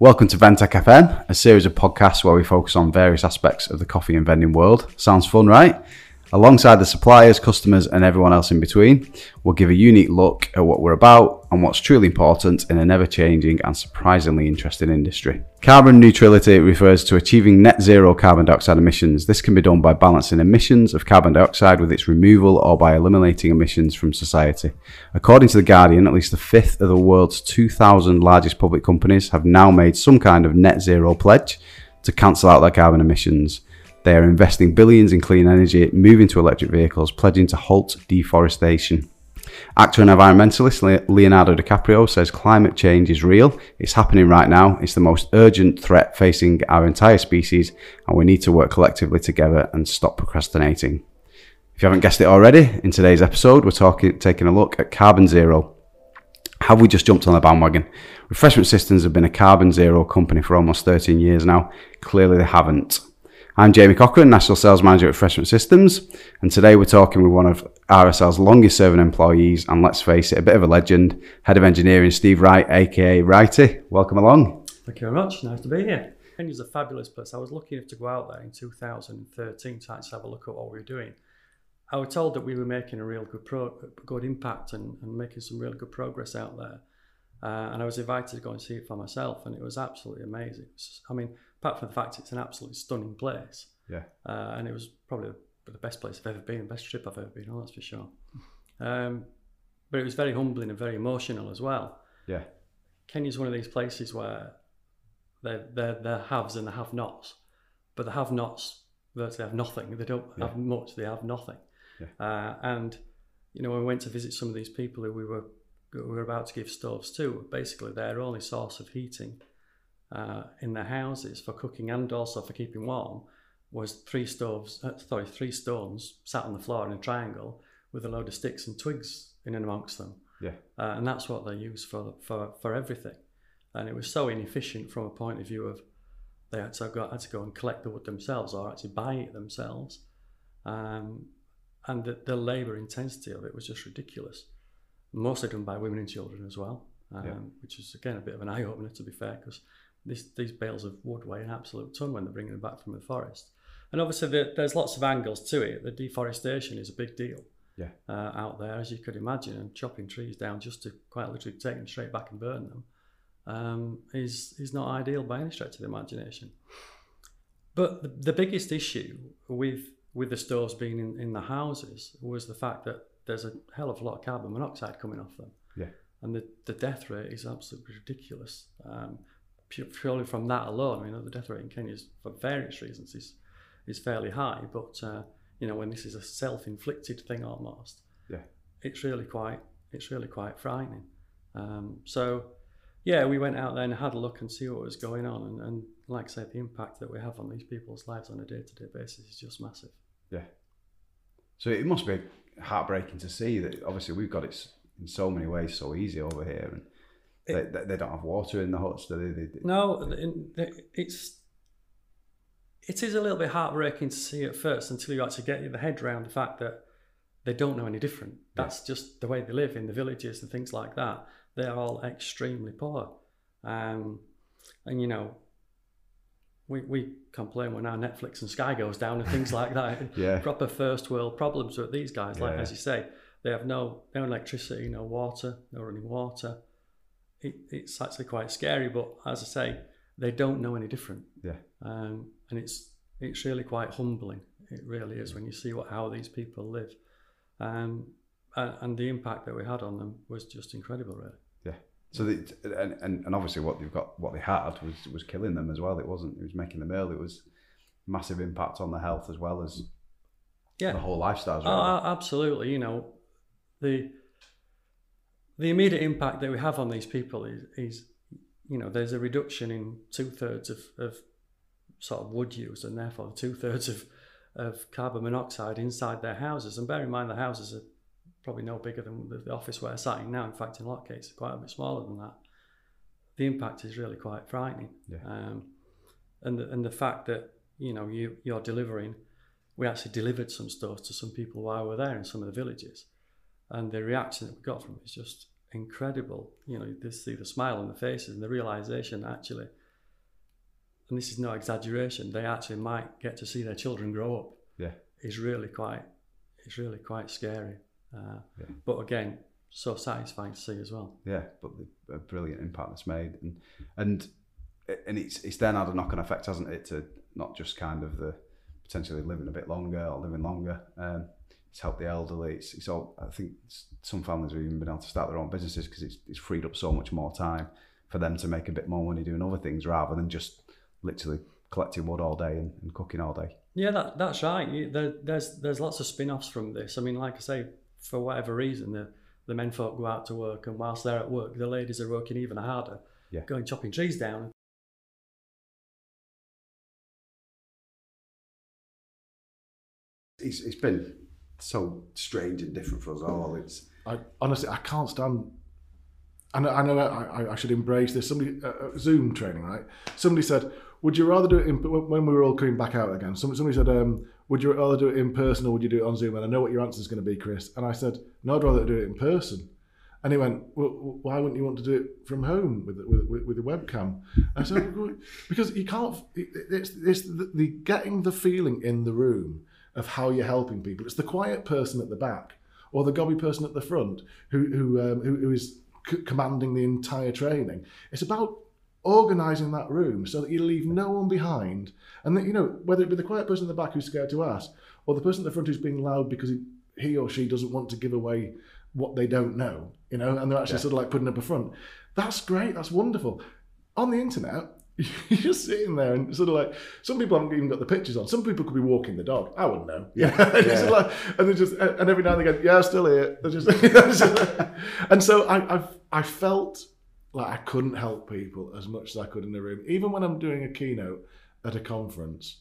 Welcome to Ventec FM, a series of podcasts where we focus on various aspects of the coffee and vending world. Sounds fun, right? Alongside the suppliers, customers, and everyone else in between, we'll give a unique look at what we're about and what's truly important in an ever changing and surprisingly interesting industry. Carbon neutrality refers to achieving net zero carbon dioxide emissions. This can be done by balancing emissions of carbon dioxide with its removal or by eliminating emissions from society. According to The Guardian, at least a fifth of the world's 2,000 largest public companies have now made some kind of net zero pledge to cancel out their carbon emissions. They are investing billions in clean energy, moving to electric vehicles, pledging to halt deforestation. Actor and environmentalist Leonardo DiCaprio says climate change is real, it's happening right now, it's the most urgent threat facing our entire species, and we need to work collectively together and stop procrastinating. If you haven't guessed it already, in today's episode, we're talking, taking a look at carbon zero. Have we just jumped on the bandwagon? Refreshment Systems have been a carbon zero company for almost 13 years now. Clearly, they haven't. I'm Jamie Cochran, National Sales Manager at Refreshment Systems, and today we're talking with one of RSL's longest serving employees, and let's face it, a bit of a legend, Head of Engineering Steve Wright, aka Righty. Welcome along. Thank you very much. Nice to be here. Kenya's a fabulous place. I was lucky enough to go out there in 2013 to actually have a look at what we were doing. I was told that we were making a real good pro- good impact and, and making some really good progress out there. Uh, and I was invited to go and see it for myself, and it was absolutely amazing. I mean, apart from the fact it's an absolutely stunning place. Yeah. Uh, and it was probably the, best place I've ever been, the best trip I've ever been on, that's for sure. Um, but it was very humbling and very emotional as well. Yeah. Kenya's one of these places where they're, they're, they're haves and the have nots, but the have nots virtually have nothing. They don't yeah. have much, they have nothing. Yeah. Uh, and, you know, when we went to visit some of these people who we were, we were about to give stoves to, basically their only source of heating uh, in their houses for cooking and also for keeping warm was three stoves, uh, sorry, three stones sat on the floor in a triangle with a load of sticks and twigs in and amongst them. Yeah. Uh, and that's what they use for, for, for everything. And it was so inefficient from a point of view of they had to go, had to go and collect the wood themselves or actually buy it themselves. Um, and the, the labour intensity of it was just ridiculous. Mostly done by women and children as well, um, yeah. which is again a bit of an eye opener to be fair, because this, these bales of wood weigh an absolute ton when they're bringing them back from the forest. And obviously, the, there's lots of angles to it. The deforestation is a big deal yeah. uh, out there, as you could imagine, and chopping trees down just to quite literally take them straight back and burn them um, is is not ideal by any stretch of the imagination. But the, the biggest issue with with the stores being in, in the houses was the fact that there's a hell of a lot of carbon monoxide coming off them. Yeah. And the, the death rate is absolutely ridiculous. Um, purely from that alone, I mean, the death rate in Kenya is, for various reasons, is is fairly high. But uh, you know, when this is a self-inflicted thing almost, yeah, it's really quite it's really quite frightening. Um, so, yeah, we went out there and had a look and see what was going on, and, and like I said, the impact that we have on these people's lives on a day-to-day basis is just massive. Yeah. So it must be heartbreaking to see that. Obviously, we've got it in so many ways so easy over here, and it, they, they, don't have water in the huts, do they? they, no, it's it is a little bit heartbreaking to see at first until you actually get your head around the fact that they don't know any different. That's yeah. just the way they live in the villages and things like that. They're all extremely poor, um, and you know. We, we complain when our Netflix and Sky goes down and things like that. yeah. Proper first world problems with these guys. Like yeah. as you say, they have no no electricity, no water, no running water it, it's actually quite scary. But as I say, they don't know any different. Yeah. Um, and it's it's really quite humbling. It really is when you see what how these people live, um, and, and the impact that we had on them was just incredible, really. Yeah. So the, and, and and obviously what they've got what they had was was killing them as well. It wasn't. It was making them ill. It was massive impact on the health as well as yeah the whole lifestyle. Really. Oh, absolutely. You know, the the immediate impact that we have on these people is, is you know, there's a reduction in two thirds of, of sort of wood use and therefore two thirds of, of carbon monoxide inside their houses. And bear in mind, the houses are probably no bigger than the, office where I'm sat in now. In fact, in a lot of cases, quite a bit smaller than that. The impact is really quite frightening. Yeah. Um, and, the, and the fact that, you know, you, you're delivering, we actually delivered some stuff to some people while we were there in some of the villages and the reaction that we got from it is just incredible. You know, to see the smile on the faces and the realization actually and this is no exaggeration, they actually might get to see their children grow up. Yeah. Is really quite, it's really quite scary. Uh, Yeah. But again, so satisfying to see as well. Yeah, but the a brilliant impact that's made, and and and it's it's then had a knock on effect, hasn't it? To not just kind of the potentially living a bit longer or living longer. Um, it's helped the elderly. It's, it's all. I think some families have even been able to start their own businesses because it's it's freed up so much more time for them to make a bit more money doing other things rather than just literally collecting wood all day and, and cooking all day. Yeah, that, that's right. There, there's there's lots of spin-offs from this. I mean, like I say, for whatever reason, the the men folk go out to work, and whilst they're at work, the ladies are working even harder, Yeah. going chopping trees down. It's, it's been so strange and different for us all. It's I honestly I can't stand. I know I know I, I- should embrace this. Somebody uh, uh, Zoom training, right? Somebody said, "Would you rather do it in, when we were all coming back out again?" Somebody, somebody said, um, "Would you rather do it in person or would you do it on Zoom?" And I know what your answer is going to be, Chris. And I said, "No, I'd rather do it in person." And he went, well, "Why wouldn't you want to do it from home with with with, webcam?" I said, "Because you can't. It's, it's the, the getting the feeling in the room of how you're helping people. It's the quiet person at the back or the gobby person at the front who who um, who, who is c- commanding the entire training. It's about organising that room so that you leave no one behind, and that you know whether it be the quiet person at the back who's scared to ask, or the person at the front who's being loud because he, he or she doesn't want to give away what they don't know, you know, and they're actually Yeah. sort of like putting up a front. That's great. That's wonderful. On the internet. You're just sitting there and sort of like some people haven't even got the pictures on. Some people could be walking the dog. I wouldn't know. Yeah. And Yeah. like, and they just and every now and again, yeah, I'm still here. They're just, and so I I've, I felt like I couldn't help people as much as I could in the room. Even when I'm doing a keynote at a conference,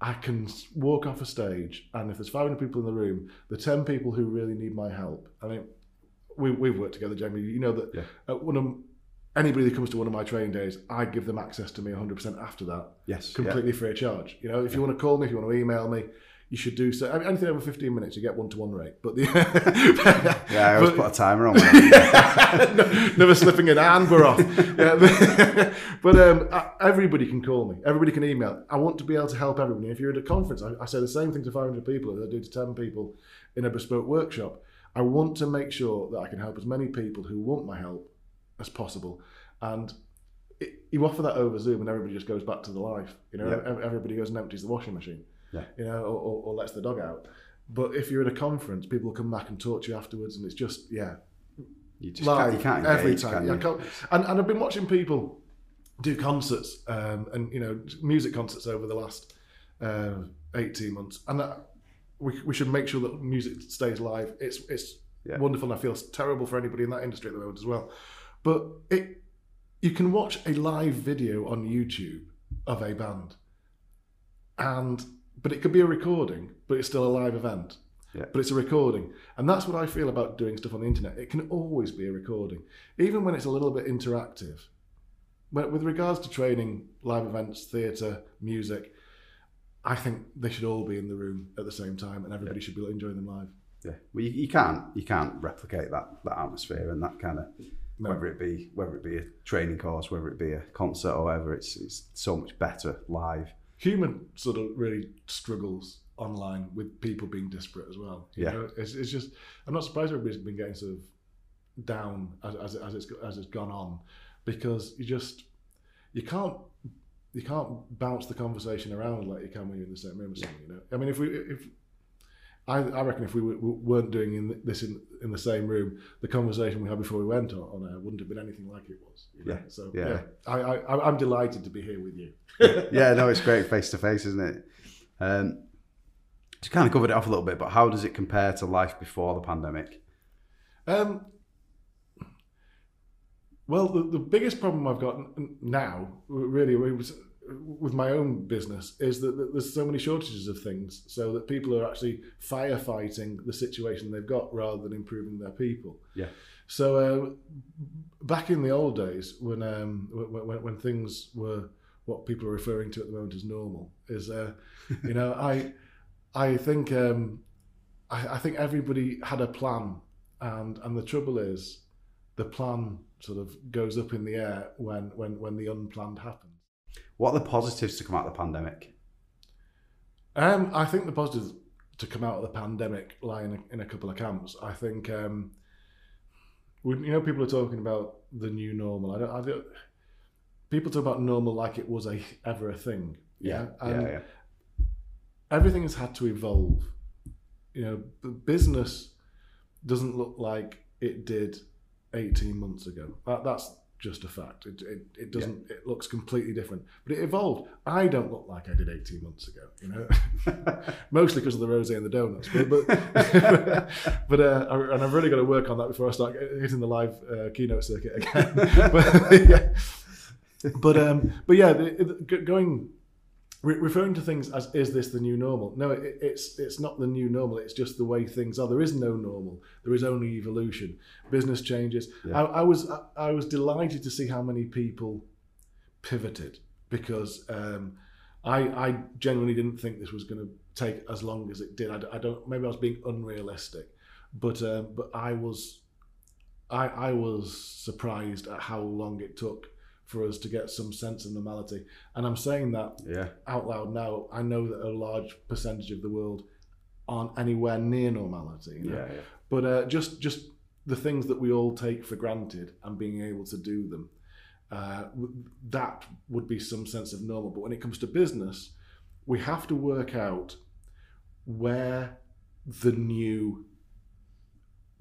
I can walk off a stage, and if there's 500 people in the room, the 10 people who really need my help. I mean, we, we've worked together, Jamie. You know that Yeah. at one of anybody that comes to one of my training days, I give them access to me 100% after that yes, yeah. completely free of charge. You know, if you want to call me, if you want to email me, you should do so. I mean, anything over 15 minutes, you get one to one rate. But the Yeah, I always but- put a timer on. No- never slipping an and we're off. Yeah, but but, um, I- everybody can call me. Everybody can email. I want to be able to help everybody. If you're at a conference, I, I say the same thing to 500 people as I do to 10 people in a bespoke workshop. I want to make sure that I can help as many people who want my help as possible. And it, you offer that over Zoom, and everybody just goes back to the life. You know, Yeah. Everybody goes and empties the washing machine. Yeah. You know, or, or, or lets the dog out. But if you're at a conference, people come back and talk to you afterwards, and it's just yeah, you just live can't, you can't every engage, time. can you? I can't- and, and I've been watching people do concerts um, and you know music concerts over the last uh, eighteen months, and that, we, we should make sure that music stays live. It's it's Yeah. wonderful, and I feel terrible for anybody in that industry at the moment as well. But it you can watch a live video on YouTube of a band, and but it could be a recording, but it's still a live event. Yeah. But it's a recording, and that's what I feel about doing stuff on the internet. It can always be a recording, even when it's a little bit interactive. But with regards to training, live events, theatre, music, I think they should all be in the room at the same time, and everybody should be enjoying them live. Yeah, well, you, you can't you can't replicate that that atmosphere and that kind of No. whether it be whether it be a training course, whether it be a concert or whatever. It's it's so much better live. Human sort of really struggles online with people being disparate as well. You Yeah. know, it's, it's just I'm not surprised everybody's been getting sort of down as, as, as it's as it's gone on because you just you can't you can't bounce the conversation around like you can when you're in the same room or something. You know, I mean, if we if I, I reckon if we w- weren't doing in this in, in the same room, the conversation we had before we went on, on air wouldn't have been anything like it was. you know? Yeah, So yeah. yeah, I, I I'm delighted to be here with you. yeah, no, it's great face to face, isn't it? Um, kind of covered it off a little bit, but how does it compare to life before the pandemic? Um, well, the, the biggest problem I've got now, really, was with my own business, is that, there's so many shortages of things, so that people are actually firefighting the situation they've got rather than improving their people. Yeah. So uh, back in the old days, when, um, when when when things were what people are referring to at the moment as normal, is uh, you know I I think um, I, I think everybody had a plan and and the trouble is the plan sort of goes up in the air when when when the unplanned happens What are the positives to come out of the pandemic? Um, I think the positives to come out of the pandemic lie in a, in a couple of camps. I think, um, we, you know, people are talking about the new normal. I don't, I don't, people talk about normal like it was a ever a thing. Yeah, yeah, And yeah. everything has had to evolve. You know, the business doesn't look like it did 18 months ago. That, that's just a fact. It, it, it doesn't, it looks completely different. But it evolved. I don't look like I did 18 months ago, you know, mostly because of the rose and the donuts. But, but, but uh, I- and I've really got to work on that before I start hitting the live uh, keynote circuit again. but, yeah. But, um, but yeah, the, the, going re- referring to things as is this the new normal? No it, it's it's not the new normal it's just the way things are. There is no normal there is only evolution. Business changes. Yeah. I, I was I, I was delighted to see how many people pivoted because um, I I genuinely didn't think this was going to take as long as it did. I don't maybe I was being unrealistic but um, but I was I I was surprised at how long it took for us to get some sense of normality and I'm saying that yeah, out loud now, I know that a large percentage of the world aren't anywhere near normality. you know. yeah, yeah. But uh, just just the things that we all take for granted and being able to do them, uh, that would be some sense of normal. But when it comes to business, we have to work out where the new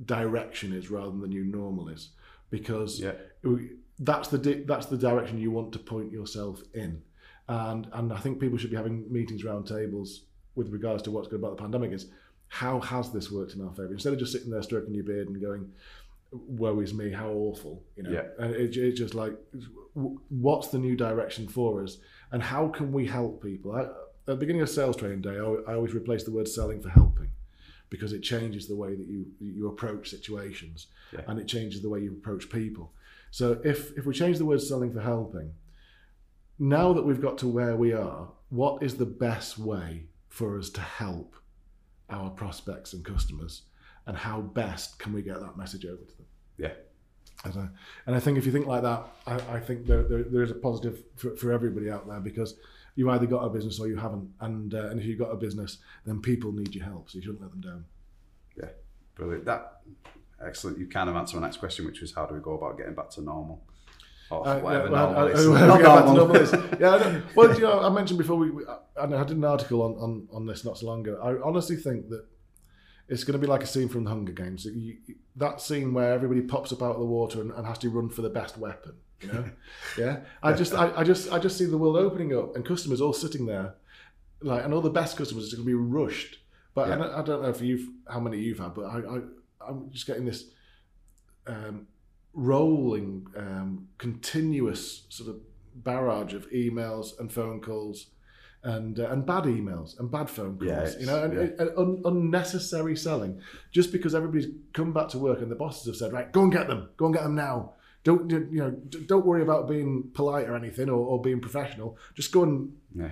direction is rather than the new normal is, because Yeah. we- that's the di- that's the direction you want to point yourself in, and and I think people should be having meetings round tables with regards to what's good about the pandemic is how has this worked in our favour instead of just sitting there stroking your beard and going woe is me how awful you know? Yeah. and it, it's just like what's the new direction for us? And how can we help people? I, at the beginning of sales training day I, I always replace the word selling for helping because it changes the way that you you approach situations Yeah. and it changes the way you approach people so if if we change the word selling for helping now that we've got to where we are what is the best way for us to help our prospects and customers? And how best can we get that message over to them? Yeah. and I, and I think if you think like that I, I think there, there, there is a positive for, for everybody out there because you either got a business or you haven't. And uh, and if you've got a business then people need your help so you shouldn't let them down. Yeah, brilliant. That excellent. You kind of answered my next question, which was how do we go about getting back to normal, or Uh, whatever yeah, well, normal I- is. I- I- Not get back to normal. normal is. Yeah, I well, you know, I mentioned before we, we I, I did an article on, on, on this not so long ago. I honestly think that it's going to be like a scene from the Hunger Games. You, that scene where everybody pops up out of the water and, and has to run for the best weapon. You know, yeah. I just, I, I just, I just see the world opening up and customers all sitting there, like, and all the best customers are going to be rushed. But I, don't, I don't know if you've how many you've had, but I, I I'm just getting this um, rolling, um, continuous sort of barrage of emails and phone calls, and uh, and bad emails and bad phone calls. Yeah, you know, and, it's- and un- unnecessary selling just because everybody's come back to work and the bosses have said, right, go and get them, go and get them now. Don't you know? Don't worry about being polite or anything or, or being professional. Just go and Yeah.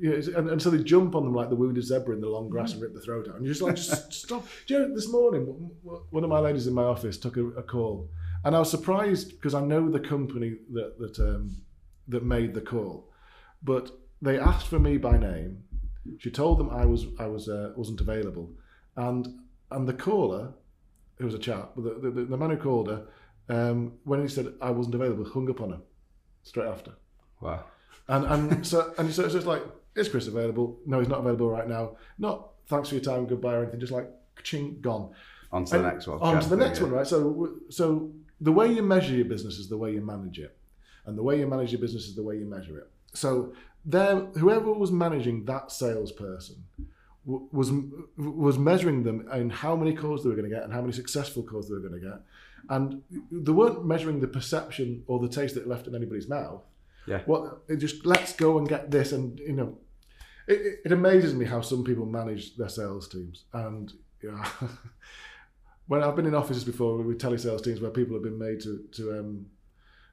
You know, and, and so they jump on them like the wounded zebra in the long grass and rip the throat out. And you're just like, just stop. Do you know, this morning, one of my ladies in my office took a, a call, and I was surprised because I know the company that that um, that made the call, but they asked for me by name. She told them I was I was uh, wasn't available, and and the caller, who was a chap, the, the, the man who called her, um, when he said I wasn't available, hung up on her straight after. Wow. And and so and so it's just like, is Chris available? No, he's not available right now. Not thanks for your time, goodbye or anything. Just like ching gone. On to the next one. On to the next one, right? So so the way you measure your business is the way you manage it, and the way you manage your business is the way you measure it. So there, whoever was managing that salesperson w- was was measuring them in how many calls they were going to get and how many successful calls they were going to get, and they weren't measuring the perception or the taste that it left in anybody's mouth. Yeah. What it just let's go and get this, and you know, it, it, amazes me how some people manage their sales teams, and when I've been in offices before with telesales teams where people have been made to to um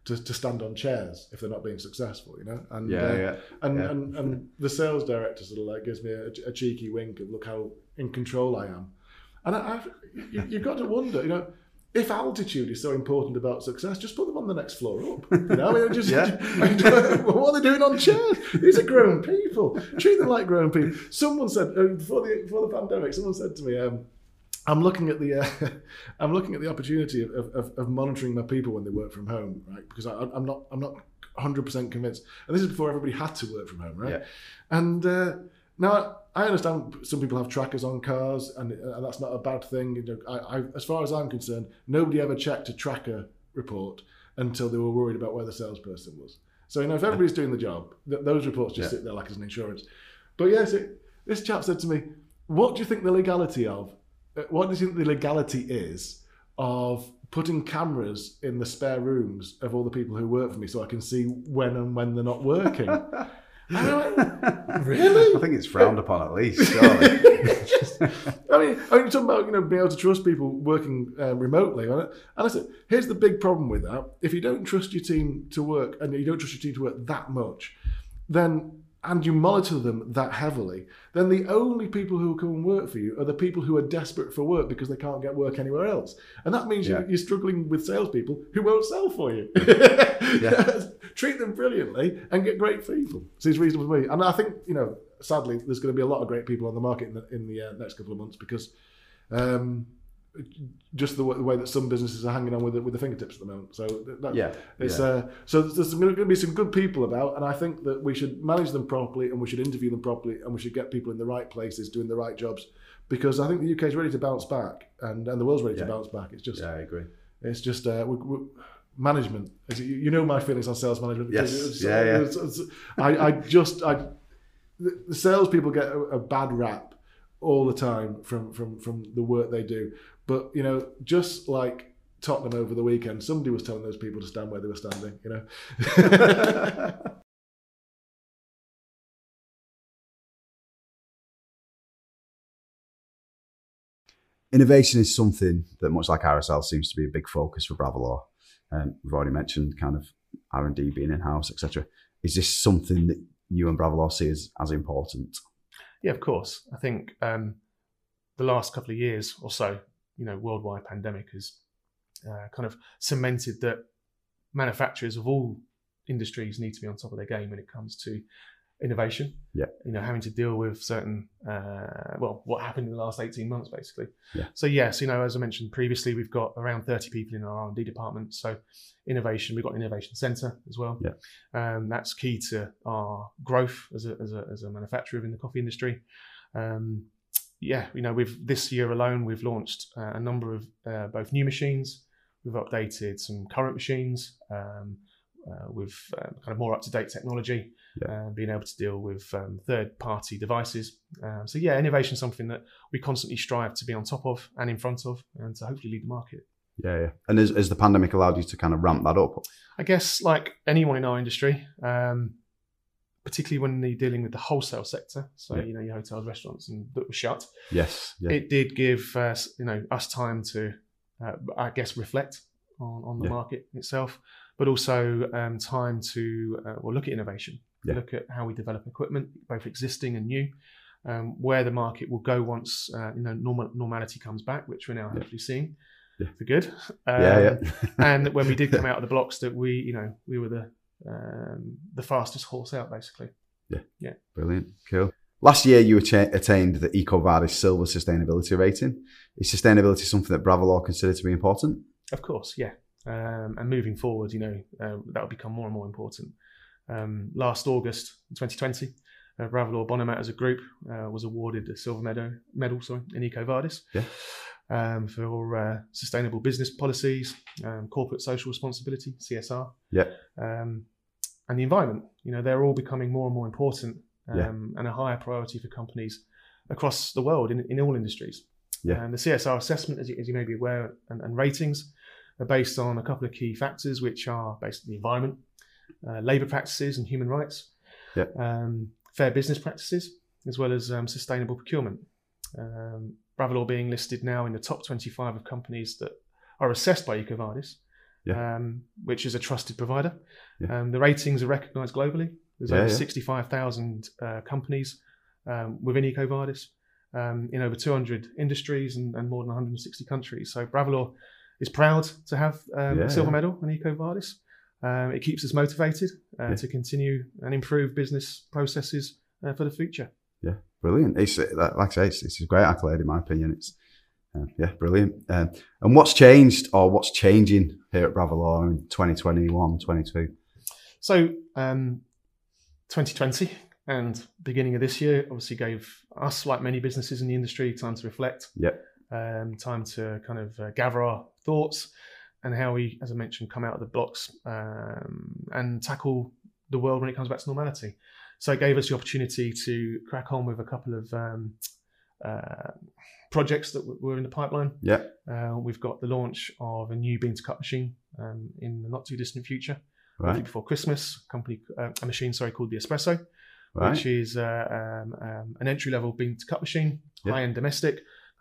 to, to stand on chairs if they're not being successful, you know, and Yeah, uh, yeah. and, yeah. and and the sales director sort of like gives me a, a cheeky wink of look how in control I am, and I, I you, you've got to wonder, you know, if altitude is so important about success, just put them on the next floor up. You know, I mean, just, what are they doing on chairs? These are grown people. Treat them like grown people. Someone said uh, before the before the pandemic, someone said to me, um, "I'm looking at the uh, I'm looking at the opportunity of, of, of monitoring my people when they work from home, right? Because I, I'm not I'm not 100 percent convinced. And this is before everybody had to work from home, right? Yeah. And uh, now I understand some people have trackers on cars, and, and that's not a bad thing. You know, I, I, as far as I'm concerned, nobody ever checked a tracker report until they were worried about where the salesperson was. So you know, if everybody's doing the job, th- those reports just Yeah. sit there like as an insurance. But yes, it, this chap said to me, "What do you think the legality of? uh, What do you think the legality is of putting cameras in the spare rooms of all the people who work for me, so I can see when and when they're not working?" And I really? I think it's frowned upon at least. Surely. I mean, I mean, talking about you know being able to trust people working uh, remotely, and I said, here's the big problem with that: if you don't trust your team to work, and you don't trust your team to work that much, then and you monitor them that heavily, then the only people who will come and work for you are the people who are desperate for work because they can't get work anywhere else, and that means Yeah. you're, you're struggling with salespeople who won't sell for you. Treat them brilliantly and get great people. Seems reasonable to me, and I think you know. Sadly, there's going to be a lot of great people on the market in the, in the uh, next couple of months because um, just the way, the way that some businesses are hanging on with the, with the fingertips at the moment. So that, Yeah, it's yeah. uh, so there's going to be some good people about, and I think that we should manage them properly, and we should interview them properly, and we should get people in the right places doing the right jobs, because I think the UK is ready to bounce back, and, and the world's ready Yeah. to bounce back. It's just yeah, I agree. it's just uh, we, we, management. As you, know my feelings on sales management. Yes. It's- Yeah, yeah. it's- it's- I, I just I the the salespeople get a, a bad rap all the time from from from the work they do. But you know, just like Tottenham over the weekend, somebody was telling those people to stand where they were standing. You know. Innovation is something that, much like RSL, seems to be a big focus for Bravilor. Um, we've already mentioned kind of R and D being in house, etc. Is this something that you and Bravilor see as, as important? Yeah, of course. I think um, the last couple of years or so, you know, worldwide pandemic has uh, kind of cemented that manufacturers of all industries need to be on top of their game when it comes to innovation. Yeah. You know, having to deal with certain, uh, well, what happened in the last 18 months, basically. Yeah. So yes, you know, as I mentioned previously, we've got around 30 people in our R&D department. So innovation, we've got an innovation center as well. Yeah. Um, that's key to our growth as a, as a, as a manufacturer in the coffee industry. Um, yeah, you know, we've this year alone, we've launched uh, a number of uh, both new machines. We've updated some current machines um, uh, with uh, kind of more up to date technology, Yeah. uh, being able to deal with um, third party devices. Um, so, yeah, innovation is something that we constantly strive to be on top of and in front of and to hopefully lead the market. Yeah, yeah. And has, has the pandemic allowed you to kind of ramp that up? I guess, like anyone in our industry, um, particularly when you're dealing with the wholesale sector, so Yeah. you know your hotels, restaurants, and that were shut, Yes. Yeah. it did give us, you know us time to, uh, I guess, reflect on, on the Yeah. market itself, but also um, time to uh, well look at innovation, Yeah. look at how we develop equipment, both existing and new, um, where the market will go once uh, you know normal, normality comes back, which we're now Yeah. hopefully seeing Yeah. for good. Um, yeah, yeah. and when we did come out of the blocks, that we you know we were the um, the fastest horse out basically. Yeah, yeah, brilliant. Cool. Last year, you atta- attained the EcoVadis Silver Sustainability Rating. Is sustainability something that Bravilor consider to be important? Of course, yeah. Um, and moving forward, you know, uh, that will become more and more important. Um, last August 2020, uh, Bravilor Bonamat as a group uh, was awarded a silver medal, medal sorry, in EcoVadis Yeah. um, for uh, sustainable business policies, um, corporate social responsibility, CSR, Yeah. um, and the environment. You know, they're all becoming more and more important um, Yeah. and a higher priority for companies across the world in, in all industries. Yeah. And the CSR assessment, as you, as you may be aware, and, and ratings are based on a couple of key factors, which are based on the environment, uh, labour practices, and human rights, Yeah. um, fair business practices, as well as um, sustainable procurement. Um, Bravilor being listed now in the top 25 of companies that are assessed by EcoVadis, Yeah. um, which is a trusted provider. Yeah. Um, the ratings are recognised globally. There's over yeah. 65,000 uh, companies um, within EcoVadis um, in over 200 industries and, and more than 160 countries. So Bravilor is proud to have um, Yeah, a silver yeah. medal in EcoVadis. Um, it keeps us motivated uh, Yeah. to continue and improve business processes uh, for the future. Yeah, brilliant. It's uh, like I say, it's, it's a great accolade in my opinion. It's uh, yeah, brilliant. Um, and what's changed or what's changing here at Bravilor in 2021, 22? So, um, 2020 and beginning of this year obviously gave us, like many businesses in the industry, time to reflect. Yep. Um, time to kind of uh, gather our thoughts and how we, as I mentioned, come out of the blocks um, and tackle the world when it comes back to normality. So it gave us the opportunity to crack on with a couple of um, uh, projects that w- were in the pipeline. Yeah. Uh, we've got the launch of a new bean to cup machine um, in the not too distant future Right. before Christmas. Company, uh, a machine, sorry, called the Esprecious, Right. which is uh, um, um, an entry level bean to cup machine, Yeah. high end domestic,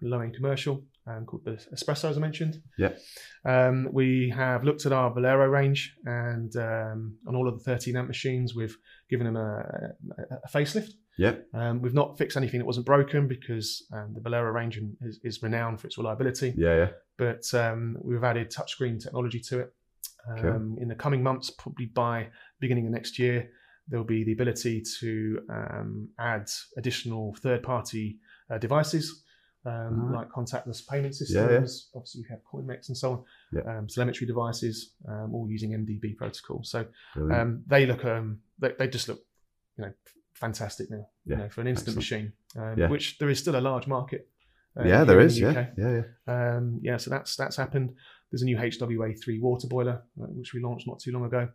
low end commercial, um, called the Esprecious, as I mentioned. Yeah. Um, we have looked at our Valero range, and um, on all of the 13 amp machines, we've given them a, a, a facelift. Yeah. Um, we've not fixed anything that wasn't broken because um, the Valero range is, is renowned for its reliability Yeah. Yeah. but um, we've added touchscreen technology to it. Cool. Um, in the coming months, probably by beginning of next year, there'll be the ability to um, add additional third-party uh, devices um, Right. like contactless payment Yeah, yeah. systems. Obviously, we have CoinMex and so on. Yeah. Um, telemetry devices, um, all using MDB protocol. So um, they look, um, they, they just look, you know, fantastic now. Yeah, You know, for an instant excellent. machine, um, Yeah. which there is still a large market. uh, yeah, here there is. the Yeah. Yeah. Yeah. Um, yeah, so that's that's happened. There's a new HWA3 water boiler uh, which we launched not too long ago.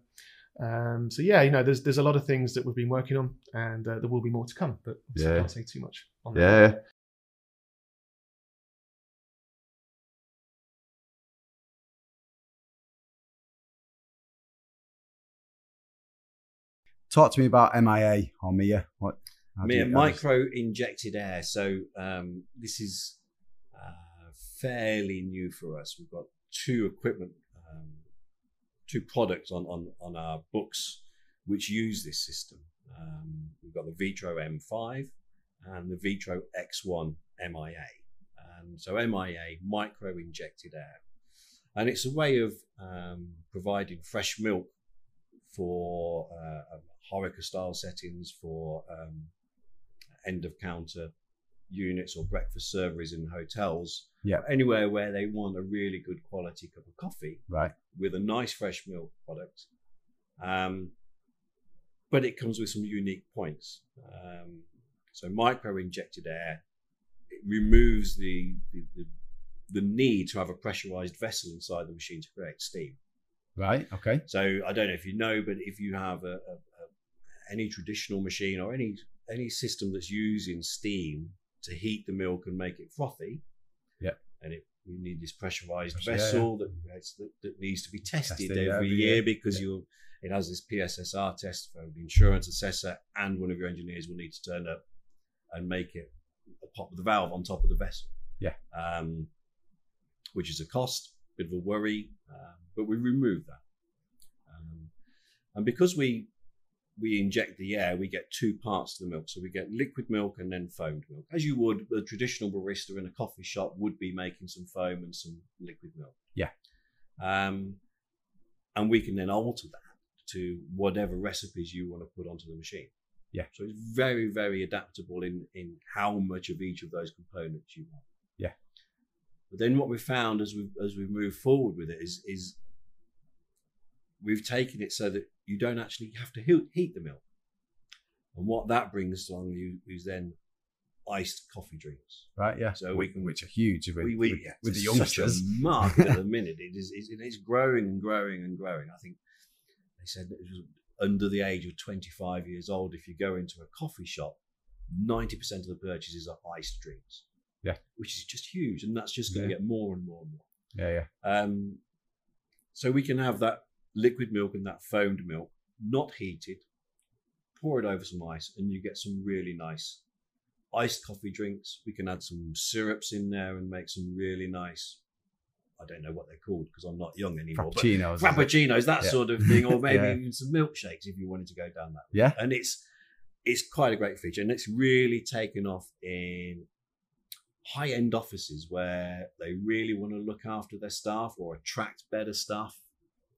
Um, so yeah, you know, there's there's a lot of things that we've been working on, and uh, there will be more to come. But obviously I Yeah. can't say too much on that. Yeah. Talk to me about MIA or MIA. What? how do Mi- you- how does- micro injected air. So um, this is uh, fairly new for us. We've got two equipment, um, two products on, on, on our books which use this system. Um, we've got the Vitro M5 and the Vitro X1 MIA. And so MIA, micro injected air. And it's a way of um, providing fresh milk for uh, Horeca style settings, for um, end of counter units or breakfast serveries in hotels. Yeah. Anywhere where they want a really good quality cup of coffee Right. with a nice fresh milk product. Um, but it comes with some unique points. Um, so micro injected air it removes the, the, the the need to have a pressurized vessel inside the machine to create steam. Right. Okay. So I don't know if you know, but if you have a, a, a any traditional machine or any any system that's using steam to heat the milk and make it frothy, Yeah. and it you need this pressurized Pressure, yeah, vessel that, that that needs to be tested, Tested every, every year, year. because Yeah. it has this PSSR test for the insurance assessor, and one of your engineers will need to turn up and make it pop the valve on top of the vessel. Yeah. Um, which is a cost, bit of a worry, um, but we remove that. Um, and because we we inject the air, we get two parts to the milk. So we get liquid milk and then foamed milk, as you would a traditional barista in a coffee shop would be making some foam and some liquid milk. Yeah. Um, and we can then alter that to whatever recipes you want to put onto the machine. Yeah. So it's very, very adaptable in in how much of each of those components you want. Yeah. But then what we found as we as we move forward with it is is we've taken it so that you don't actually have to heat, heat the milk. And what that brings along you is then iced coffee drinks. Right. Yeah. So we can which are huge with, we, we, with, yeah, with the it's such youngsters. market at the minute. It is it's, it's growing and growing and growing. I think they said that it was under the age of 25 years old. If you go into a coffee shop, 90% of the purchases are iced drinks. Yeah. which is just huge, and that's just going to Yeah. get more and more and more. Yeah. Yeah. Um, so we can have that liquid milk and that foamed milk, not heated, pour it over some ice, and you get some really nice iced coffee drinks. We can add some syrups in there and make some really nice. I don't know what they're called because I'm not young anymore. but Frappuccinos. it? Frappuccinos, that Yeah. sort of thing, or maybe Yeah. even some milkshakes if you wanted to go down that. route. Yeah. and it's it's quite a great feature, and it's really taken off in high end offices where they really want to look after their staff or attract better staff.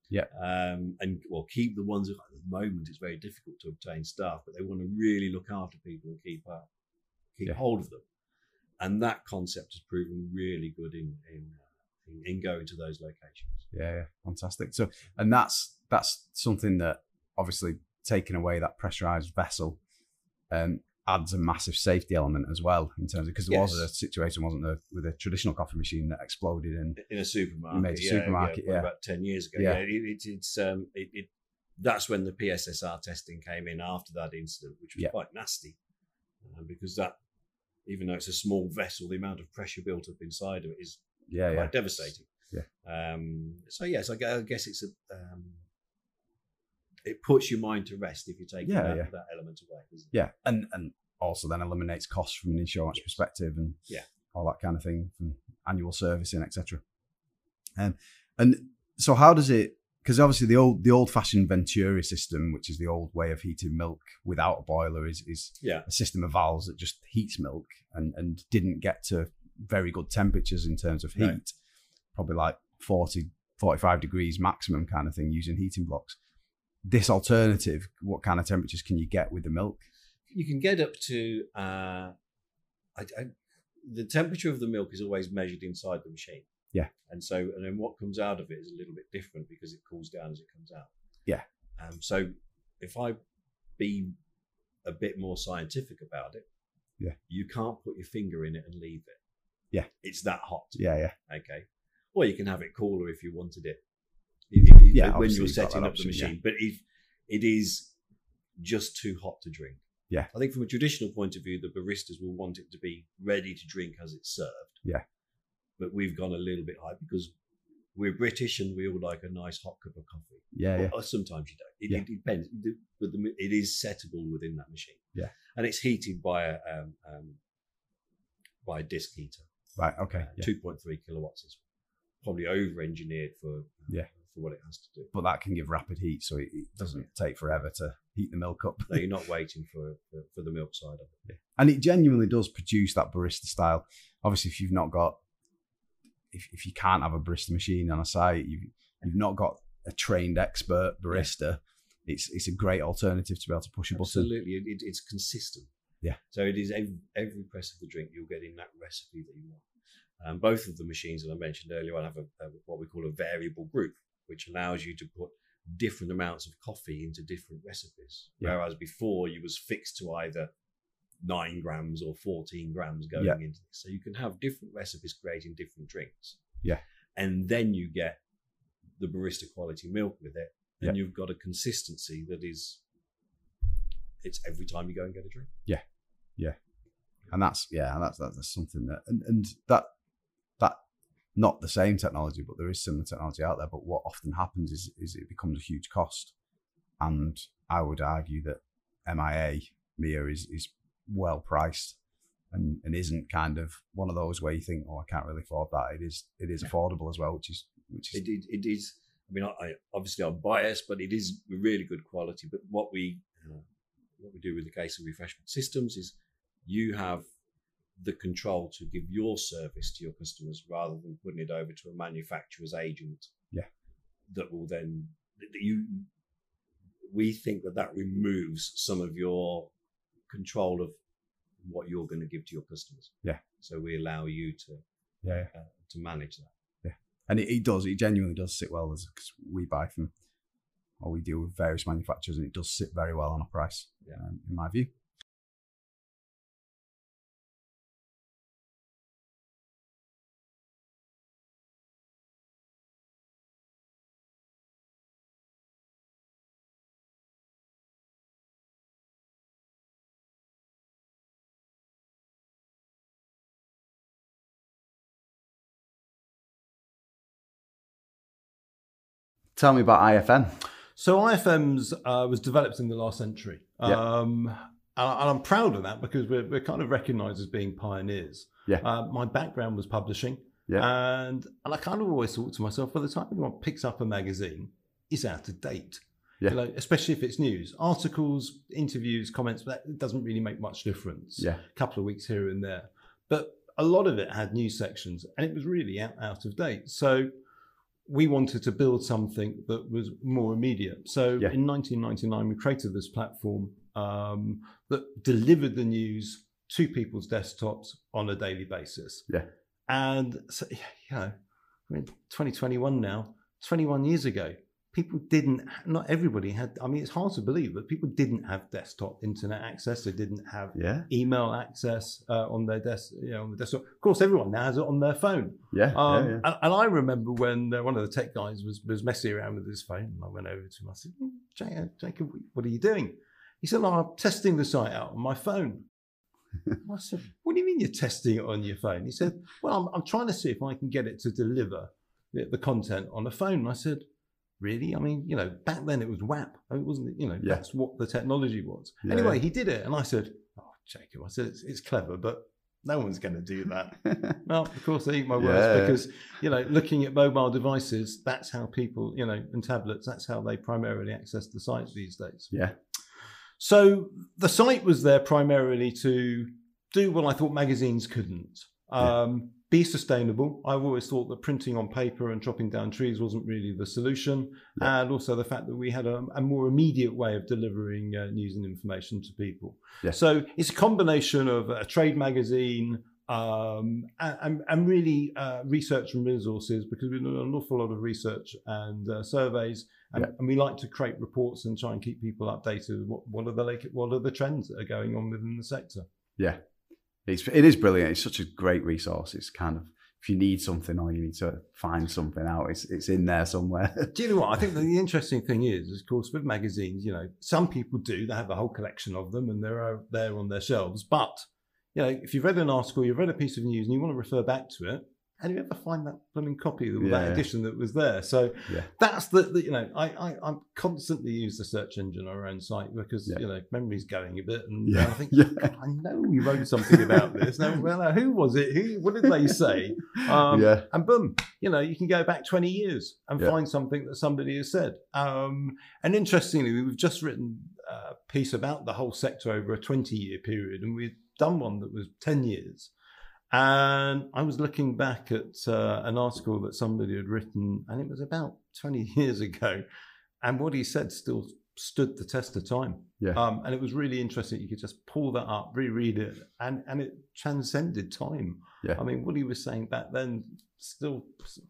Yeah. Um, and well, keep the ones at the moment it's very difficult to obtain staff, but they want to really look after people and keep uh, keep Yeah. hold of them. And that concept has proven really good in in, uh, in, in going to those locations. Yeah, yeah, fantastic. So, and that's that's something that obviously taking away that pressurized vessel um, adds a massive safety element as well in terms of because there was a situation, wasn't there, with a traditional coffee machine that exploded in in a supermarket. made a yeah, supermarket, yeah, yeah. about ten years ago. Yeah. It, it, it's um, it, it that's when the PSSR testing came in after that incident, which was quite nasty, uh, because that even though it's a small vessel, the amount of pressure built up inside of it is yeah, quite yeah, devastating. Yeah. Um, so yes, I I guess it's a um, it puts your mind to rest if you take Yeah, that, yeah. that element away. yeah, and and also then eliminates costs from an insurance Yes. perspective and Yeah. all that kind of thing from annual servicing, etc. Um, and so how does it? Because obviously the old the old fashioned Venturi system, which is the old way of heating milk without a boiler, is is Yeah. a system of valves that just heats milk and and didn't get to very good temperatures in terms of heat, Right. probably like 40, 45 degrees maximum kind of thing using heating blocks. This alternative, what kind of temperatures can you get with the milk? you can get up to uh, I, I, the temperature of the milk is always measured inside the machine. Yeah. and so and then what comes out of it is a little bit different because it cools down as it comes out. Yeah. Um, so if I be a bit more scientific about it, Yeah. you can't put your finger in it and leave it. Yeah. it's that hot. Yeah, yeah, Okay. Or you can have it cooler if you wanted it. Yeah, when you're setting up the option, yeah. machine. But if it is just too hot to drink. Yeah. I think from a traditional point of view, the baristas will want it to be ready to drink as it's served. Yeah. But we've gone a little bit high because we're British and we all like a nice hot cup of coffee. yeah, yeah. Or, or sometimes you don't. It, Yeah. it depends. But the, it is settable within that machine. Yeah. And it's heated by a um, um, by a disc heater. Right, okay. Uh, yeah. 2.3 kilowatts is probably over engineered for Yeah. For what it has to do. But that can give rapid heat, so it, it doesn't take forever to heat the milk up. No, you're not waiting for, for for the milk side of it. and it genuinely does produce that barista style. Obviously, if you've not got, if, if you can't have a barista machine on a site, you've you've not got a trained expert barista. It's it's a great alternative to be able to push a button. Absolutely, it, it, it's consistent. Yeah. So it is every, every press of the drink you're getting that recipe that you want. Um, both of the machines that I mentioned earlier on have a, a, what we call a variable group, which allows you to put different amounts of coffee into different recipes. Yeah. Whereas before you was fixed to either nine grams or 14 grams going Yeah. into this. So you can have different recipes creating different drinks. Yeah. And then you get the barista quality milk with it. And Yeah. you've got a consistency that is it's every time you go and get a drink. Yeah. Yeah. And that's yeah, and that's that's something that and, and that not the same technology, but there is similar technology out there. But what often happens is is it becomes a huge cost, and I would argue that MIA Mia is is well priced. And, and isn't kind of one of those where you think, oh, I can't really afford that. It is it is affordable as well, which is which is It, it, it is. I mean, I, obviously I'm biased, but it is really good quality. But what we uh, what we do with the case of refreshment systems is you have the control to give your service to your customers rather than putting it over to a manufacturer's agent. Yeah. That will then that you. We think that that removes some of your control of what you're going to give to your customers. Yeah. So we allow you to yeah, uh, to manage that. Yeah, and it, it does. It genuinely does sit well as because we buy from or we deal with various manufacturers, and it does sit very well on a price. Yeah. um, in my view. Tell me about IFM. So IFM's uh, was developed in the last century, Yeah. um, and, I'm proud of that because we're, we're kind of recognised as being pioneers. Yeah. Uh, my background was publishing, Yeah. and and I kind of always thought to myself, by the time anyone picks up a magazine, it's out of date. Yeah. You know, especially if it's news, articles, interviews, comments. That it doesn't really make much difference. Yeah. a couple of weeks here and there. But a lot of it had news sections, and it was really out, out of date. So we wanted to build something that was more immediate. So Yeah. in 1999, we created this platform um, that delivered the news to people's desktops on a daily basis. Yeah. And so, you know, we're in 2021 now, 21 years ago, people didn't, not everybody had, I mean, it's hard to believe, but people didn't have desktop internet access. They didn't have Yeah. email access uh, on their desk, you know, on the desktop. Of course, everyone now has it on their phone. Yeah. Um, yeah, yeah. And, and I remember when uh, one of the tech guys was, was messing around with his phone, and I went over to him. I said, "Hmm, Jacob, what are you doing? He said, oh, I'm testing the site out on my phone. I said, What do you mean you're testing it on your phone? He said, Well, I'm, I'm trying to see if I can get it to deliver the, the content on a phone. And I said, Really? I mean, you know, back then it was WAP. It wasn't, you know, Yeah. that's what the technology was. Yeah. Anyway, he did it. And I said, Oh, Jacob, I said, It's, it's clever, but no one's going to do that. Well, of course, they eat my words Yeah. because you know, looking at mobile devices, that's how people, you know, and tablets, that's how they primarily access the sites these days. yeah. So the site was there primarily to do what I thought magazines couldn't. Um, Be sustainable. I've always thought that printing on paper and chopping down trees wasn't really the solution, Yeah. and also the fact that we had a, a more immediate way of delivering uh, news and information to people. Yeah. So it's a combination of a trade magazine, um, and, and, really uh, research and resources because we do an awful lot of research and uh, surveys, and, Yeah. and we like to create reports and try and keep people updated. What, what are the what are the trends that are going on within the sector? Yeah, it's it is brilliant. It's such a great resource. It's kind of if you need something or you need to find something out, it's it's in there somewhere. Do you know what? I think the interesting thing is, of course, with magazines, you know, some people do. They have a whole collection of them, and they're there on their shelves. But you know, if you've read an article, you've read a piece of news, and you want to refer back to it, how do you ever find that blooming copy of Yeah, that edition that was there? So Yeah. that's the, the you know, I, I I'm constantly use the search engine on our own site because Yeah. you know memory's going a bit, and I think. I know you wrote something about this. Now, well, now, who was it? Who? What did they say? Um, yeah, and boom, you know, you can go back 20 years and find something that somebody has said. Um, and interestingly, we've just written a piece about the whole sector over a 20 year period, and we've done one that was 10 years. And I was looking back at uh, an article that somebody had written, and it was about 20 years ago. And what he said still stood the test of time. yeah, Um, and it was really interesting. You could just pull that up, reread it, and, and it transcended time. Yeah. I mean, what he was saying back then still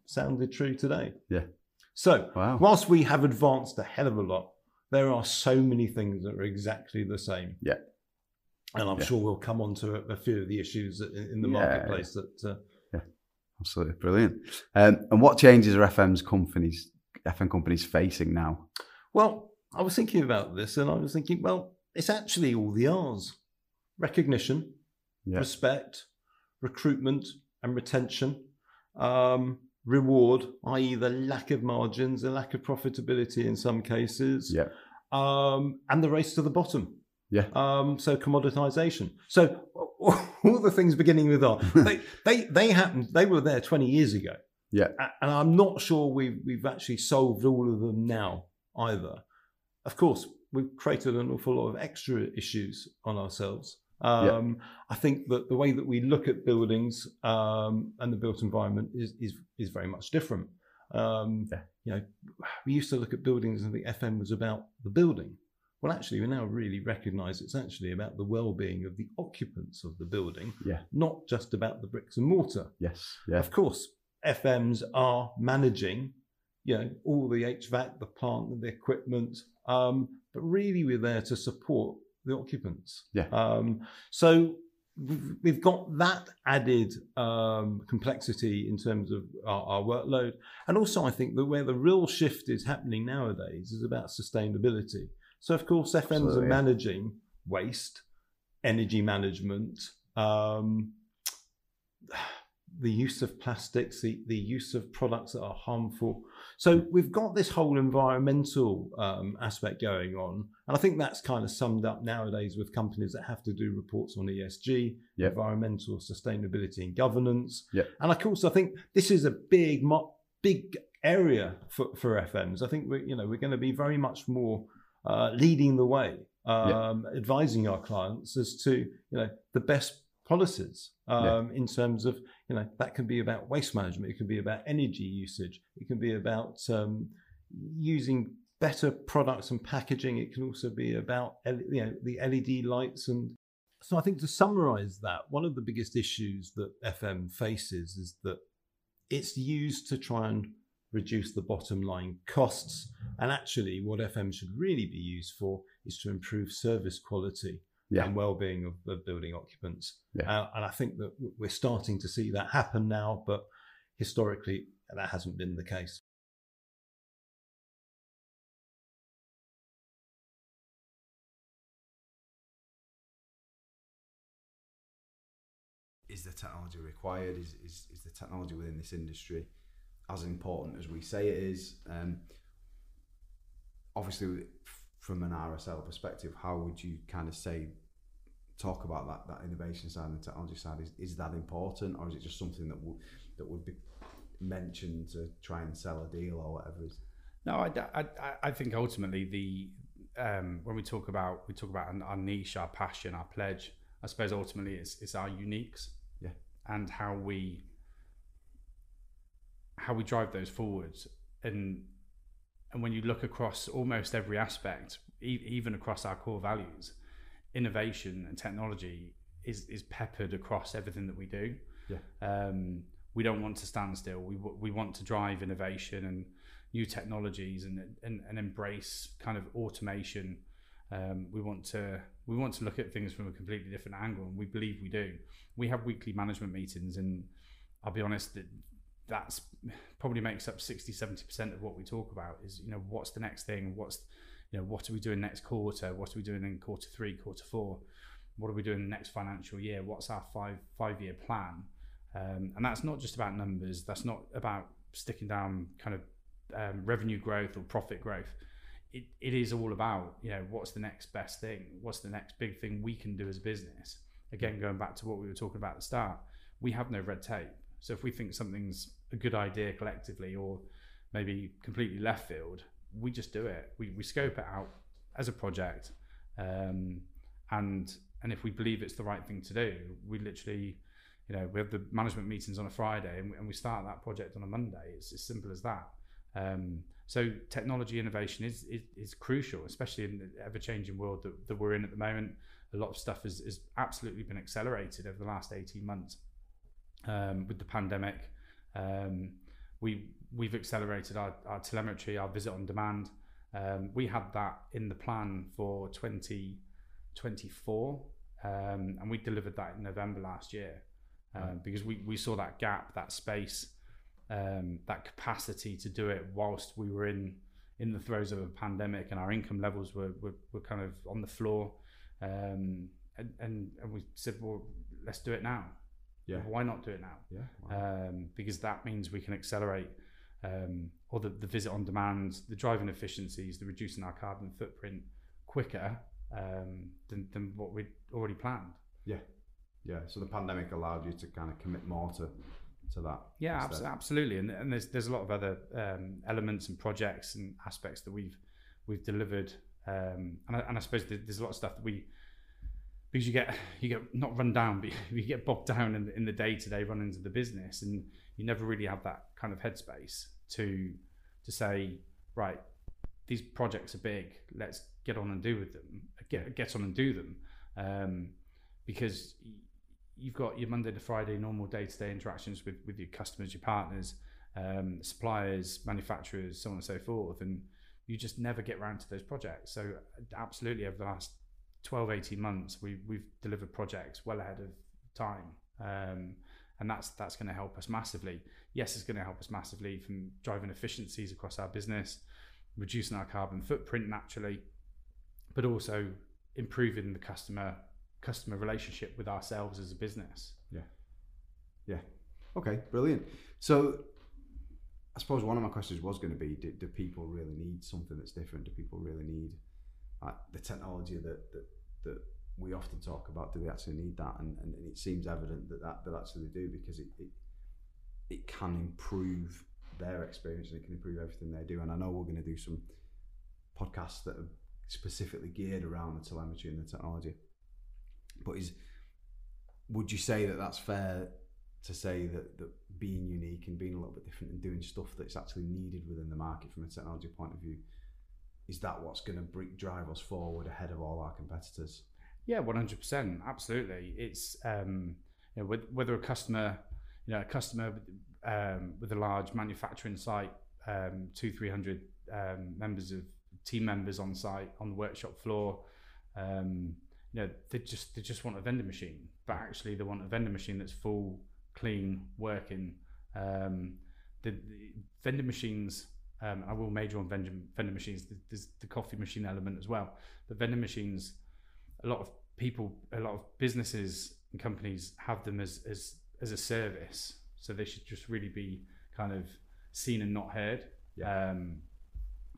sounded true today. Yeah. So, Wow. whilst we have advanced a hell of a lot, there are so many things that are exactly the same. Yeah. And I'm Yeah. sure we'll come on to a, a few of the issues in, in the Yeah, marketplace that. Uh, absolutely brilliant. Um, and what changes are FM's companies FM companies facing now? Well, I was thinking about this and I was thinking, well, it's actually all the R's recognition, Yeah, respect, recruitment and retention, um, reward, i.e., the lack of margins, the lack of profitability in some cases, yeah, um, and the race to the bottom. Yeah, Um, so commoditization. So all the things beginning with R, they, they they happened. They were there twenty years ago. Yeah. And I'm not sure we've we've actually solved all of them now either. Of course, we've created an awful lot of extra issues on ourselves. Um, I think that the way that we look at buildings um, and the built environment is is is very much different. Um, Yeah. You know, we used to look at buildings and the FM was about the building. Well, actually, we now really recognise it's actually about the well-being of the occupants of the building, Yeah. not just about the bricks and mortar. yes, yeah, Of course, FMs are managing, you know, all the HVAC, the plant, and the equipment, um, but really we're there to support the occupants. Yeah. Um, so we've, we've got that added um, complexity in terms of our, our workload, and also I think that where the real shift is happening nowadays is about sustainability. So of course, FMs Absolutely. are managing waste, energy management. Um, the use of plastics, the, the use of products that are harmful. So we've got this whole environmental um, aspect going on. And I think that's kind of summed up nowadays with companies that have to do reports on ESG, Yep. environmental sustainability and governance. Yep. And of course, I think this is a big, big area for, for FMs. I think we're, you know, we're going to be very much more uh, leading the way, um, advising our clients as to, you know, the best policies um, in terms of you know that can be about waste management, it can be about energy usage, it can be about um, using better products and packaging. It can also be about you know the LED lights and so I think to summarize that, one of the biggest issues that FM faces is that it's used to try and reduce the bottom line costs. And actually, what FM should really be used for is to improve service quality yeah. and well-being of, of building occupants. Yeah. Uh, and I think that we're starting to see that happen now, but historically that hasn't been the case. is the technology required? Is, is, is the technology within this industry as important as we say it is? Um, obviously, from an RSL perspective, how would you kind of say, talk about that, that innovation side and the technology side? Is, is that important or is it just something that, w- that would be mentioned to try and sell a deal or whatever? Is? No, I, I, I think ultimately the um, when we talk about we talk about our niche, our passion, our pledge. I suppose ultimately it's, it's our uniques yeah, and how we how we drive those forwards. And and when you look across almost every aspect e- even across our core values innovation and technology is is peppered across everything that we do. Yeah. Um, we don't want to stand still. We we want to drive innovation and new technologies and and, and embrace kind of automation. Um, we want to we want to look at things from a completely different angle, and we believe we do. We have weekly management meetings, and I'll be honest that that's probably makes up 60 70 percent of what we talk about. Is you know what's the next thing? What's you know what are we doing next quarter? What are we doing in quarter three, quarter four? What are we doing next financial year? What's our five five year plan? Um, and that's not just about numbers. That's not about sticking down kind of um, revenue growth or profit growth it, it is all about you know what's the next best thing what's the next big thing we can do as a business again going back to what we were talking about at the start we have no red tape so if we think something's a good idea collectively or maybe completely left field we just do it we, we scope it out as a project um, and and if we believe it's the right thing to do we literally you know we have the management meetings on a friday and we, and we start that project on a monday it's as simple as that um, so technology innovation is, is, is crucial, especially in the ever changing world that, that we're in at the moment. A lot of stuff has, has absolutely been accelerated over the last 18 months um, with the pandemic. Um, we, we've accelerated our, our telemetry, our visit on demand. Um, we had that in the plan for 2024, um, and we delivered that in November last year um, because we, we saw that gap, that space um, that capacity to do it whilst we were in in the throes of a pandemic and our income levels were were, were kind of on the floor. Um, and, and, and we said well let's do it now yeah why not do it now yeah wow. um, because that means we can accelerate um, or the, the visit on demand the driving efficiencies the reducing our carbon footprint quicker um, than, than what we'd already planned yeah yeah so the pandemic allowed you to kind of commit more to to that. Yeah, abs- absolutely. And, and there's there's a lot of other um, elements and projects and aspects that we've we've delivered. Um, and, I, and I suppose there's a lot of stuff that we because you get you get not run down, but you get bogged down in the, in the day to day runnings of the business, and you never really have that kind of headspace to to say right, these projects are big. Let's get on and do with them. Get get on and do them, um, because you've got your Monday to Friday normal day to day interactions with, with your customers, your partners, um, suppliers, manufacturers, so on and so forth. And you just never get around to those projects. So, absolutely, over the last 12, 18 months, we, we've delivered projects well ahead of time. Um, and that's that's going to help us massively. Yes, it's going to help us massively from driving efficiencies across our business, reducing our carbon footprint naturally, but also improving the customer customer relationship with ourselves as a business. Yeah. Yeah. Okay, brilliant. So I suppose one of my questions was going to be do, do people really need something that's different? Do people really need the technology that, that, that we often talk about? Do we actually need that? And, and, and it seems evident that, that, that actually they do because it, it, it can improve their experience and it can improve everything they do. And I know we're going to do some podcasts that are specifically geared around the telemetry and the technology but is would you say that that's fair to say that, that being unique and being a little bit different and doing stuff that's actually needed within the market from a technology point of view is that what's going to drive us forward ahead of all our competitors? Yeah 100% absolutely. It's um, you know, whether a customer you know a customer um, with a large manufacturing site um, two three hundred um, members of team members on site on the workshop floor um, you know they just they just want a vending machine. But actually they want a vending machine that's full clean, working. Um, the, the vending machines, um, I will major on vending, vending machines. There's the coffee machine element as well. But vending machines, a lot of people, a lot of businesses and companies have them as as as a service. So they should just really be kind of seen and not heard. Yeah. Um,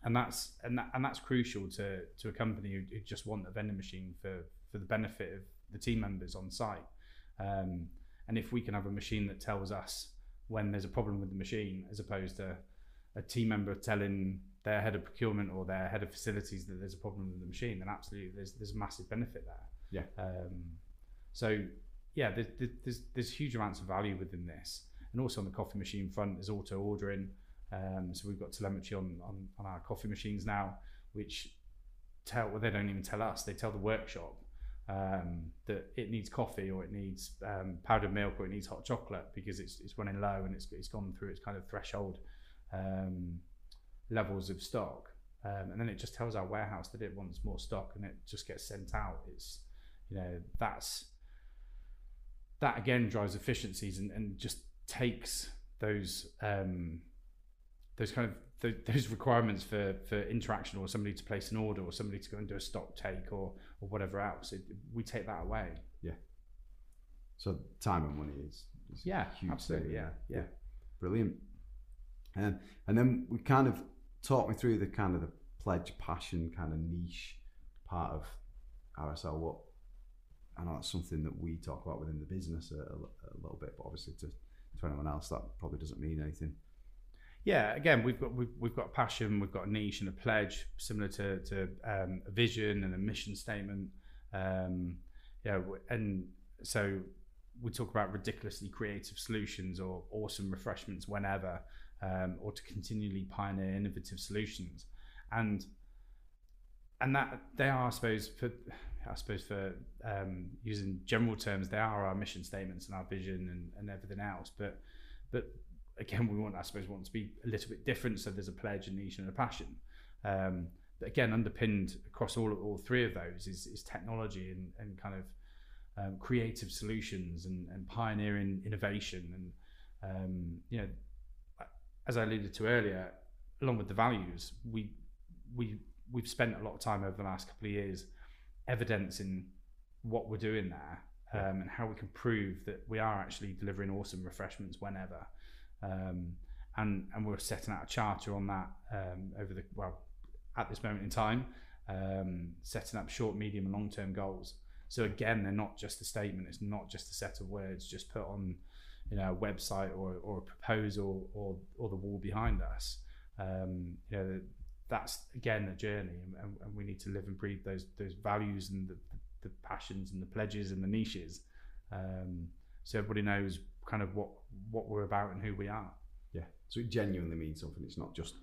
and that's and that, and that's crucial to to a company who, who, just want a vending machine for for the benefit of the team members on site. Um, and if we can have a machine that tells us when there's a problem with the machine, as opposed to a team member telling their head of procurement or their head of facilities that there's a problem with the machine, then absolutely there's there's massive benefit there. Yeah. Um, so yeah, there's, there's there's huge amounts of value within this, and also on the coffee machine front, there's auto ordering. Um, so we've got telemetry on, on on our coffee machines now, which tell well they don't even tell us; they tell the workshop um, that it needs coffee or it needs um, powdered milk or it needs hot chocolate because it's, it's running low and it's, it's gone through its kind of threshold um, levels of stock. Um, and then it just tells our warehouse that it wants more stock and it just gets sent out. It's, you know, that's, that again drives efficiencies and, and just takes those, um, those kind of those requirements for, for interaction or somebody to place an order or somebody to go and do a stock take or, or whatever else, it, we take that away. Yeah. So time and money is, is yeah, absolutely. Yeah, yeah. Brilliant. Um, and then we kind of talk me through the kind of the pledge passion kind of niche part of RSL. What I know that's something that we talk about within the business a, a, a little bit, but obviously to, to anyone else that probably doesn't mean anything yeah, again, we've got we've, we've got passion, we've got a niche and a pledge, similar to to um, a vision and a mission statement. Um, yeah, and so we talk about ridiculously creative solutions or awesome refreshments whenever, um, or to continually pioneer innovative solutions, and and that they are, I suppose, for I suppose for um, using general terms, they are our mission statements and our vision and, and everything else. But but again, we want, I suppose, want to be a little bit different. So there's a pledge, a niche, and a passion. Um, but again, underpinned across all all three of those is, is technology and, and kind of um, creative solutions and, and pioneering innovation. And um, you know, as I alluded to earlier, along with the values, we we we've spent a lot of time over the last couple of years evidencing what we're doing there um, and how we can prove that we are actually delivering awesome refreshments whenever. Um, and and we're setting out a charter on that um, over the well at this moment in time, um, setting up short, medium, and long term goals. So again, they're not just a statement. It's not just a set of words just put on, you know, a website or, or a proposal or or the wall behind us. Um, you know, that's again a journey, and, and, we need to live and breathe those those values and the, the passions and the pledges and the niches, um, so everybody knows kind of what what we're about and who we are. Yeah. So it genuinely means something. It's not just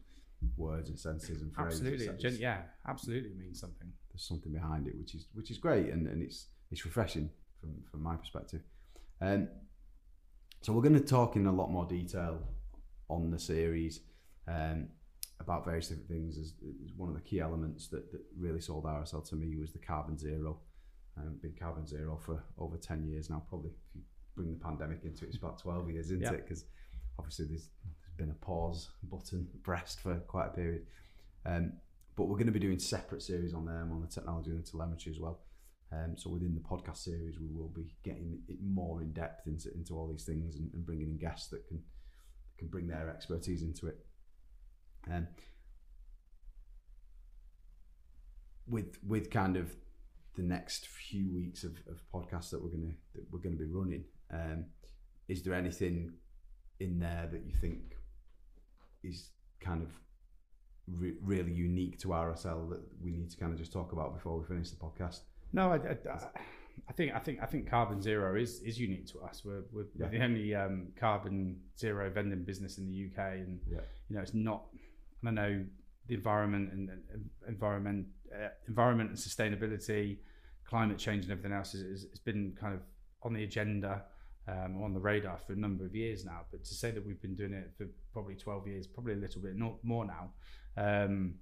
words and sentences and phrases. Absolutely. Gen- yeah. Absolutely means something. There's something behind it, which is which is great, and, and it's it's refreshing from from my perspective. Um, so we're going to talk in a lot more detail on the series um, about various different things. As, as one of the key elements that, that really sold RSL to me was the carbon zero. Um, been carbon zero for over 10 years now, probably if you bring the pandemic into it, it's about 12 years yeah. it because obviously there's, there's been a pause button pressed for quite a period. Um, but we're going to be doing separate series on them on the technology and the telemetry as well. Um, so within the podcast series, we will be getting it more in depth into, into all these things and, and bringing in guests that can can bring their expertise into it. Um, with with kind of the next few weeks of, of podcasts that we're gonna that we're gonna be running, um, is there anything in there that you think is kind of re- really unique to RSL that we need to kind of just talk about before we finish the podcast? No, I, I, I think I think I think carbon zero is is unique to us. We're we're, Yeah. we're the only um, carbon zero vending business in the UK, and Yeah. you know it's not. And I know the environment and, and environment uh, environment and sustainability, climate change and everything else has been kind of on the agenda. Um, on the radar for a number of years now, but to say that we've been doing it for probably 12 years, probably a little bit not more now, um,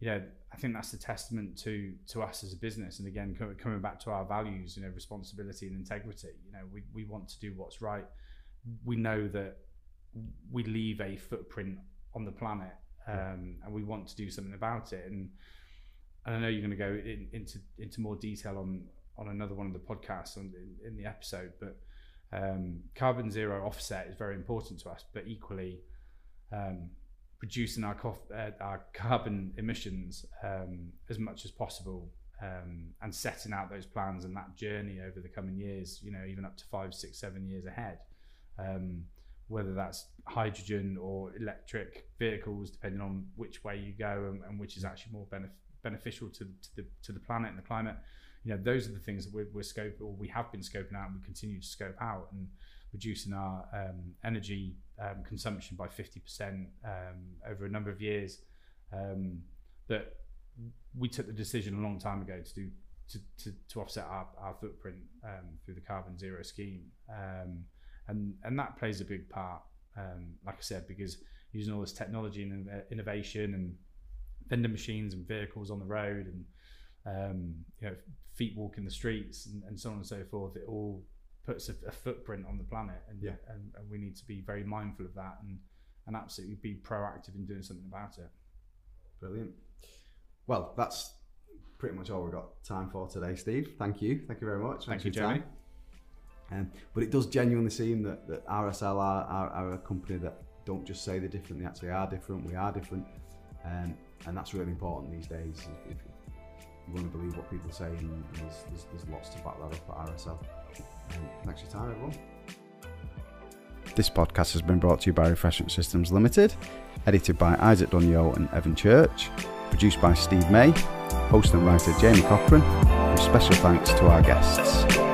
you know, I think that's a testament to to us as a business. And again, co- coming back to our values, you know, responsibility and integrity. You know, we we want to do what's right. We know that we leave a footprint on the planet, um, and we want to do something about it. And and I know you're going to go in, into into more detail on on another one of the podcasts on, in, in the episode, but um, carbon zero offset is very important to us. But equally, um, reducing our, cof- uh, our carbon emissions um, as much as possible um, and setting out those plans and that journey over the coming years, you know, even up to five, six, seven years ahead. Um, whether that's hydrogen or electric vehicles, depending on which way you go and, and which is actually more benef- beneficial to, to the to the planet and the climate. You know, those are the things that we're, we're scoping, or we have been scoping out, and we continue to scope out, and reducing our um, energy um, consumption by 50% um, over a number of years. Um, that we took the decision a long time ago to do to, to, to offset our, our footprint um, through the carbon zero scheme, and and that plays a big part. Like I said, because using all this technology and innovation and vending machines and vehicles on the road and um, you know feet walking the streets and, and so on and so forth, it all puts a, a footprint on the planet, and, Yeah. and and we need to be very mindful of that and and absolutely be proactive in doing something about it. Brilliant. Well, that's pretty much all we've got time for today, Steve. Thank you. Thank you very much. Thank Thanks you, Jamie. Um, but it does genuinely seem that, that RSL are, are, are a company that don't just say they're different, they actually are different. We are different. Um, and that's really important these days. If, if you want to believe what people say, and, and there's, there's, there's lots to back that up at RSL. Thanks for your time, everyone. This podcast has been brought to you by Refreshment Systems Limited, edited by Isaac Dunyo and Evan Church, produced by Steve May, host and writer Jamie Cochran, with special thanks to our guests.